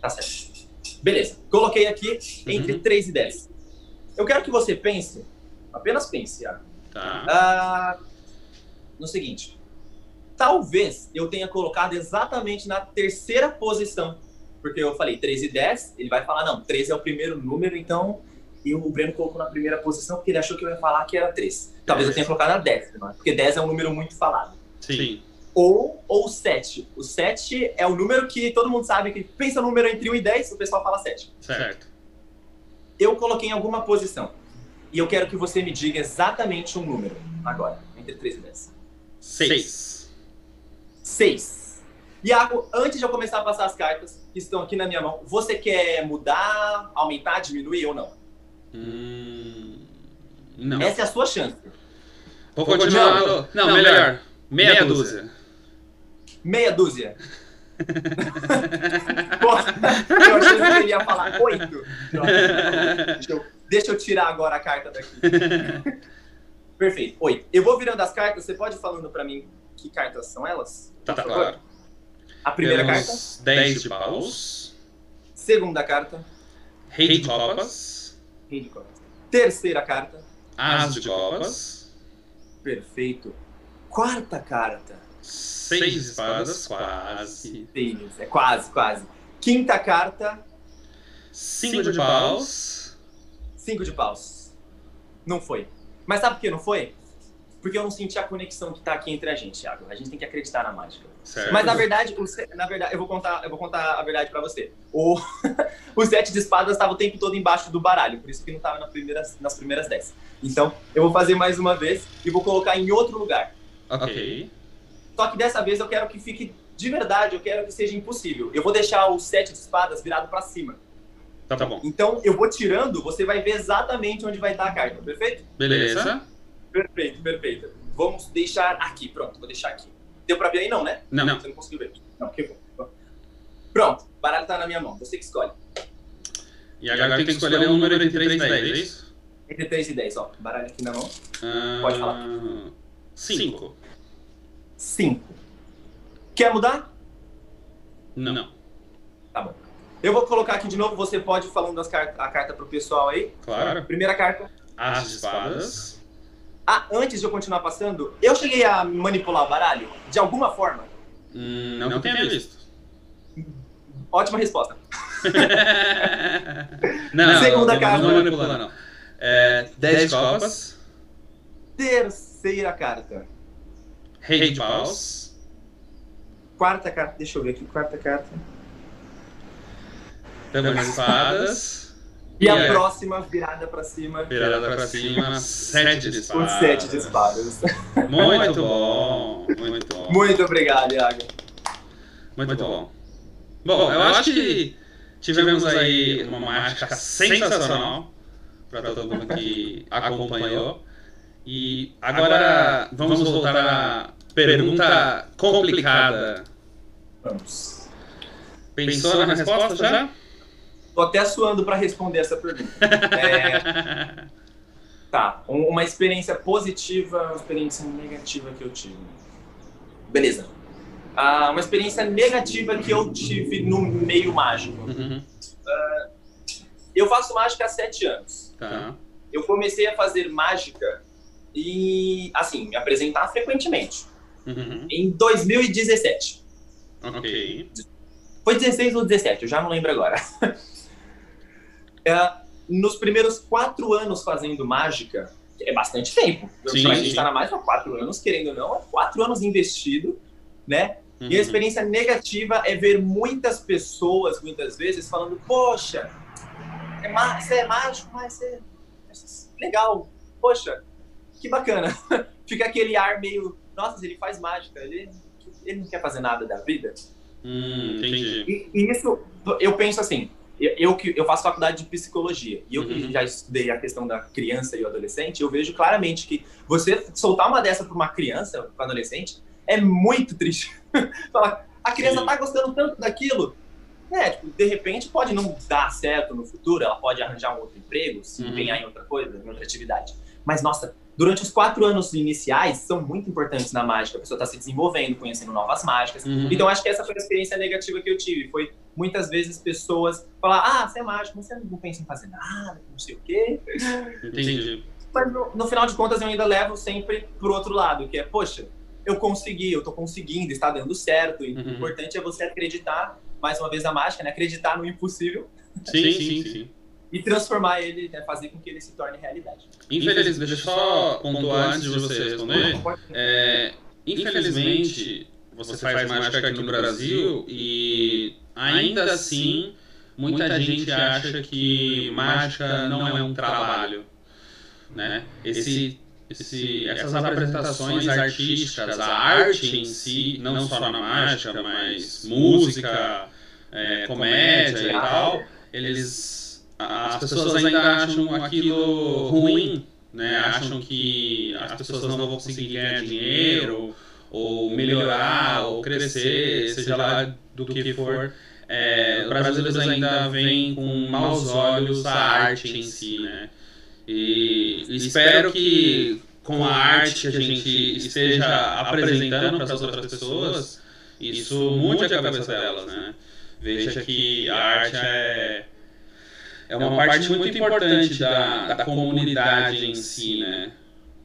Tá certo. Beleza. Coloquei aqui entre uhum. 3 e 10. Eu quero que você pense, apenas pense, Iago. Tá. Uh, no seguinte. Talvez eu tenha colocado exatamente na terceira posição. Porque eu falei 3 e 10, ele vai falar, não, 13 é o primeiro número, então e o Breno colocou na primeira posição porque ele achou que eu ia falar que era 3. Talvez eu tenha colocado a 10, né? porque 10 é um número muito falado. Sim. Ou, ou 7. O 7 é o número que todo mundo sabe que pensa no número entre 1 e 10, o pessoal fala 7. Certo. Eu coloquei em alguma posição. E eu quero que você me diga exatamente um número agora, entre 3 e 10. 6. 6. Iago, antes de eu começar a passar as cartas que estão aqui na minha mão, você quer mudar, aumentar, diminuir ou não? Hum, Não. Essa é a sua chance. Vou continuar. no- Não, melhor. Meia dúzia. Meia dúzia. Pô, eu achei que ele ia falar oito. Deixa eu, deixa eu tirar agora a carta daqui. Perfeito, oito. Eu vou virando as cartas, você pode ir falando pra mim que cartas são elas? Tá, tá claro. A primeira carta, Temos 10 de paus. segunda carta, Rei de copas. rei de copas. Terceira carta, As de copas. perfeito. Quarta carta, Seis espadas, quase. Tênis, é quase, quase. Quinta carta, Cinco de paus. Cinco de paus. Não foi. Mas sabe por que não foi? Porque eu não senti a conexão que tá aqui entre a gente, Thiago. A gente tem que acreditar na mágica. Certo. Mas na verdade, o na verdade, eu vou contar, eu vou contar a verdade pra você. O, o sete de espadas estava o tempo todo embaixo do baralho, por isso que não estava na primeiras- nas primeiras dez. Então, eu vou fazer mais uma vez e vou colocar em outro lugar. Ok. Só que dessa vez eu quero que fique de verdade, eu quero que seja impossível. Eu vou deixar o sete de espadas virado pra cima. Tá, tá bom. Então, eu vou tirando, você vai ver exatamente onde vai estar a carta, perfeito? Beleza. Perfeito, perfeito. Vamos deixar aqui, pronto, vou deixar aqui. Deu pra ver aí não, né? Não, não. Você não conseguiu ver. Não, que bom. Pronto, o baralho tá na minha mão, você que escolhe. E agora tem que escolher um número entre 3 e 10, é isso? Entre 3 e 10, ó. Baralho aqui na mão. Ah, Pode falar. 5. 5. Quer mudar? Não. Tá bom. Eu vou colocar aqui de novo, você pode ir falando as car a carta pro pessoal aí. Claro. Primeira carta. As espadas. Ah, antes de eu continuar passando, eu cheguei a manipular o baralho de alguma forma. Hum, não, que eu tenha visto. Ótima resposta. não, Segunda não, carta. Não manipula, não. É, 10 copas. Terceira carta. Rei de paus. Quarta carta. Deixa eu ver aqui. Quarta carta. Temos as espadas. E a é próxima virada pra cima. Virada pra cima. 7 de Com espadas. sete de espadas. Muito bom. Muito bom. Muito obrigado, Iago. Muito bom. Bom, eu acho que tivemos aí uma mágica sensacional para todo mundo que acompanhou. E agora vamos voltar à pergunta complicada. Vamos. Pensou na resposta já? Tô até suando pra responder essa pergunta. É, tá, um- uma experiência positiva, uma experiência negativa que eu tive. Beleza. Ah, uma experiência negativa que eu tive no meio mágico. Uhum, Eu faço mágica há sete anos. tá. Eu comecei a fazer mágica e, assim, me apresentar frequentemente. Uhum, Em 2017. ok. Foi 16 ou 17, eu já não lembro agora. É, nos primeiros quatro anos fazendo mágica, é bastante tempo. Sim, sim. gente estar na mágica, quatro anos, querendo ou não, é quatro anos investido, né? E a Uhum. experiência negativa é ver muitas pessoas, muitas vezes, falando, poxa, é má- você é mágico, mas você é legal, poxa, que bacana. Fica aquele ar meio, nossa, ele faz mágica, ele, ele não quer fazer nada da vida. Hum, entendi. E, e isso, eu penso assim, eu, que eu faço faculdade de psicologia e eu que Uhum. já estudei a questão da criança e o adolescente, eu vejo claramente que você soltar uma dessa para uma criança, para um adolescente, é muito triste. Falar, a criança Sim. tá gostando tanto daquilo. É, tipo, de repente pode não dar certo no futuro, ela pode arranjar um outro emprego, se Uhum. empenhar em outra coisa, em outra atividade. Mas, nossa, durante os quatro anos iniciais são muito importantes na mágica. A pessoa está se desenvolvendo, conhecendo novas mágicas. Uhum. Então, acho que essa foi a experiência negativa que eu tive. Foi muitas vezes pessoas falar: ah, você é mágico, mas você não pensa em fazer nada, não sei o quê. Entendi. Mas no, no final de contas, eu ainda levo sempre pro outro lado, que é: poxa, eu consegui, eu tô conseguindo, está dando certo. E Uhum. O importante é você acreditar, mais uma vez, na mágica, né? Acreditar no impossível Sim, sim, sim. E transformar ele, né? fazer com que ele se torne realidade. Infelizmente, deixa eu só pontuar antes de você responder. É, infelizmente, você faz mágica aqui no Brasil e ainda assim muita gente acha que mágica não é um trabalho, né? Esse, esse, essas apresentações artísticas, a arte em si, não só na mágica, mas música, é, comédia e tal, eles as pessoas ainda acham aquilo ruim né? Acham que as pessoas não vão conseguir ganhar dinheiro, ou melhorar, ou crescer, seja lá do que for. É, os brasileiros ainda veem com maus olhos a arte em si, né? E espero que com a arte que a gente esteja apresentando para as outras pessoas, isso mude a cabeça delas, né? Veja que a arte é, é uma parte muito importante da, da comunidade em si, né?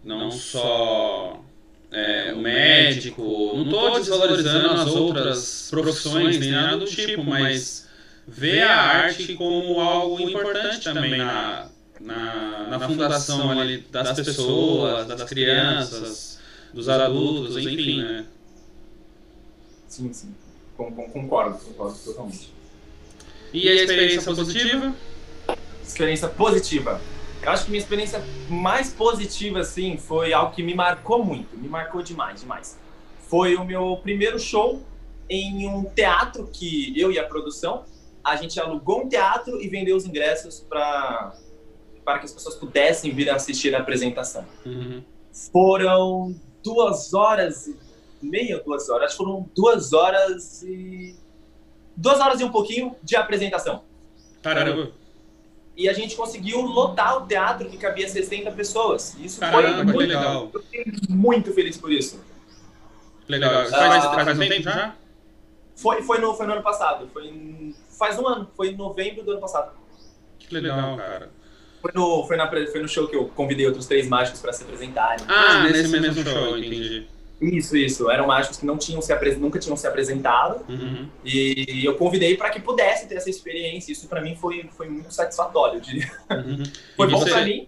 Não só é, o médico. Não estou desvalorizando as outras profissões nem nada do tipo, mas ver a arte como algo importante também na, na, na fundação ali das pessoas, das crianças, dos adultos, enfim, né? Sim, sim. Concordo, concordo totalmente. E a experiência positiva? Experiência positiva. Eu acho que minha experiência mais positiva, assim, foi algo que me marcou muito. Me marcou demais, demais. Foi o meu primeiro show em um teatro que eu e a produção, a gente alugou um teatro e vendeu os ingressos para para que as pessoas pudessem vir assistir a apresentação. Uhum. Foram duas horas e meia, duas horas, acho que foram duas horas e duas horas e um pouquinho de apresentação. Caramba. E a gente conseguiu lotar o teatro que cabia 60 pessoas. Isso Caramba, foi muito legal. Eu fiquei muito feliz por isso. Legal. Faz, faz um tempo já? Foi, foi, no, foi no ano passado. Foi em, faz um ano. Foi em novembro do ano passado. Que legal, cara. Foi no, foi, na, foi no show que eu convidei outros três mágicos para se apresentarem. Ah, nesse mesmo show, entendi. Isso, isso. Eram mágicos que não tinham se apres... nunca tinham se apresentado. Uhum. E eu convidei para que pudesse ter essa experiência. Isso para mim foi, foi muito satisfatório, eu diria. Uhum. Foi E bom você- para mim.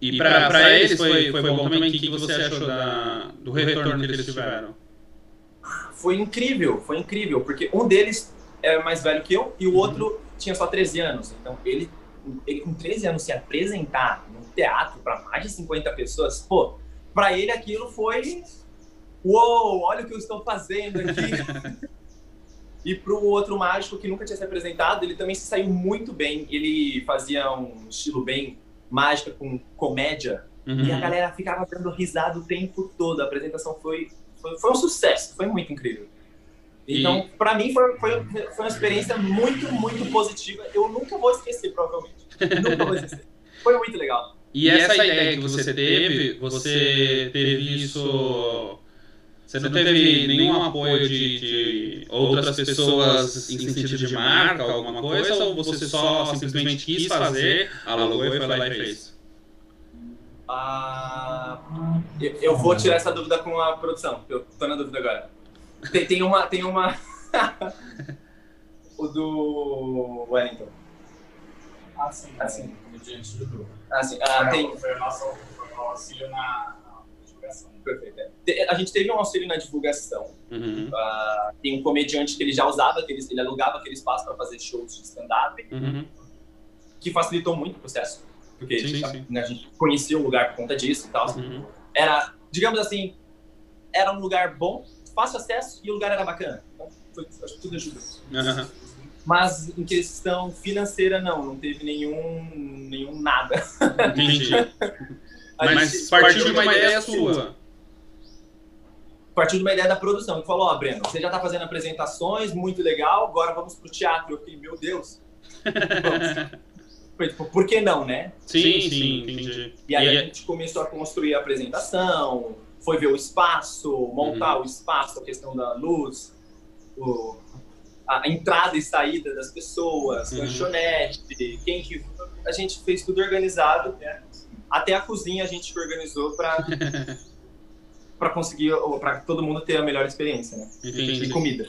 E pra, pra eles foi, foi bom também. O que que você achou da, do retorno que eles tiveram? Foi incrível, foi incrível, porque um deles é mais velho que eu e o outro tinha só 13 anos. Então, ele, ele com 13 anos se apresentar num teatro para mais de 50 pessoas, pô, para ele aquilo foi uou, olha o que eu estou fazendo aqui. e pro outro mágico que nunca tinha se apresentado, ele também se saiu muito bem. Ele fazia um estilo bem mágica com comédia Uhum. e a galera ficava dando risada o tempo todo. A apresentação foi, foi, foi um sucesso, foi muito incrível. Então, pra mim, foi, foi, foi uma experiência muito, muito positiva. Eu nunca vou esquecer, provavelmente. Nunca vou esquecer. Foi muito legal. E essa ideia que você teve, você teve isso. Você não teve nenhum apoio de, de outras pessoas em sentido de marca, alguma coisa, ou você só simplesmente quis fazer, alugou e foi lá e fez? Ah, eu, eu vou tirar essa dúvida com a produção, porque eu tô na dúvida agora. Tem, tem uma. Tem uma... o do Wellington. Assim, Assim. diante do grupo. Ah. Ah, tem, Foi o nosso, auxílio na, na divulgação. perfeito. é. A gente teve um auxílio na divulgação. Uhum. Ah, tem um comediante que ele já usava, aquele, ele alugava aquele espaço para fazer shows de stand-up, Uhum. que facilitou muito o processo. Porque Sim, a, sim. né, a gente conhecia o lugar por conta disso e tal. Uhum. Era, digamos assim, era um lugar bom, fácil acesso e o lugar era bacana. Então, foi, acho que tudo ajuda. Uhum. Mas em questão financeira, não, não teve nenhum, nenhum nada. Entendi. Mas gente partiu de uma ideia sua. partiu de uma ideia da produção, que falou, ó, Breno, você já tá fazendo apresentações, muito legal, agora vamos pro teatro. Eu fiquei, meu Deus. Foi tipo, por que não, né? Sim, sim, entendi. E aí a gente começou a construir a apresentação, foi ver o espaço, montar o espaço, a questão da luz, o- a entrada e saída das pessoas, Uhum. lanchonete, quem que... A gente fez tudo organizado, né? até a cozinha a gente organizou para para conseguir, para todo mundo ter a melhor experiência, né? De comida.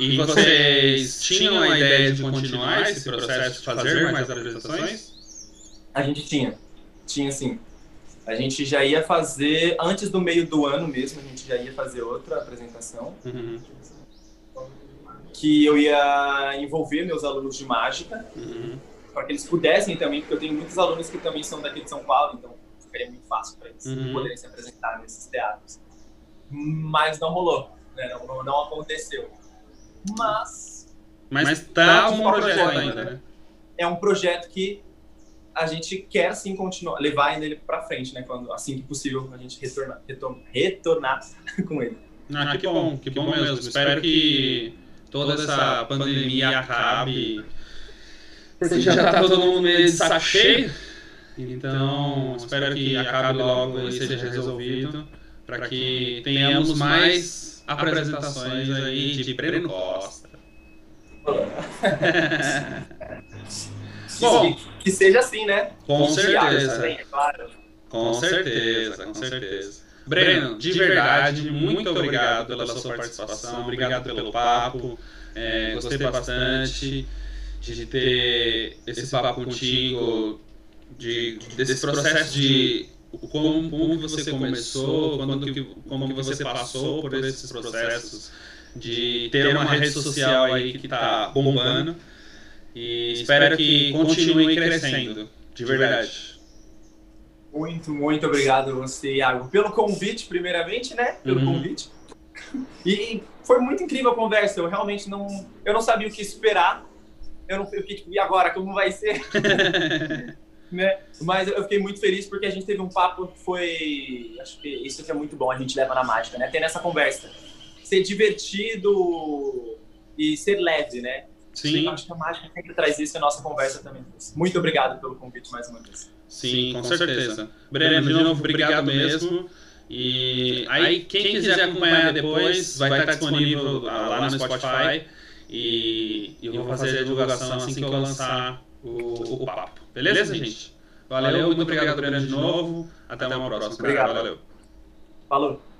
E vocês tinham a ideia de continuar esse processo de fazer mais apresentações? A gente tinha, tinha sim. A gente já ia fazer, antes do meio do ano mesmo, a gente já ia fazer outra apresentação, Uhum. Que eu ia envolver meus alunos de mágica, Uhum. para que eles pudessem também, porque eu tenho muitos alunos que também são daqui de São Paulo, então ficaria muito fácil para eles Uhum. poderem se apresentar nesses teatros. Mas não rolou, né? não, não, não aconteceu. Mas Mas tá Tá um projeto projeto ainda, né? é um projeto que a gente quer sim continuar, levar ele para frente, né? Quando, assim que possível, a gente retornar, retornar, retornar com ele. Ah, que bom, que bom mesmo. Espero que toda essa pandemia acabe. Porque já tá todo mundo meio de saco cheio. Então, espero que acabe logo e seja resolvido. Para que tenhamos mais apresentações aí de Breno Costa. Bom, que, seja assim, né? Com certeza. é claro. Com certeza, com certeza. Breno, de verdade, muito obrigado pela sua participação, obrigado pelo papo. É, gostei bastante de ter esse papo contigo, de, desse processo de como, como você começou, quando que, como que você passou por esses processos de ter uma rede social aí que está bombando. E espero que continue crescendo, de verdade. Muito, muito obrigado a você, Iago, pelo convite, primeiramente, né? Pelo Uhum. convite. E foi muito incrível a conversa. Eu realmente não, eu não sabia o que esperar. Eu não, eu fiquei tipo, e agora como vai ser, né? Mas eu fiquei muito feliz porque a gente teve um papo que foi, acho que isso que é muito bom. A gente leva na mágica, né? Ter nessa conversa, ser divertido e ser leve, né? Sim, Acho que a mágica sempre traz isso e a nossa conversa também. Muito obrigado pelo convite mais uma vez. Sim, com certeza. Breno, de novo, obrigado mesmo. E aí, quem quiser acompanhar depois, vai estar disponível lá no Spotify. E eu vou fazer a divulgação assim que eu lançar o, o papo. Beleza, gente? Valeu, muito obrigado, Breno, de novo. Até uma próxima. Obrigado. Valeu. Falou!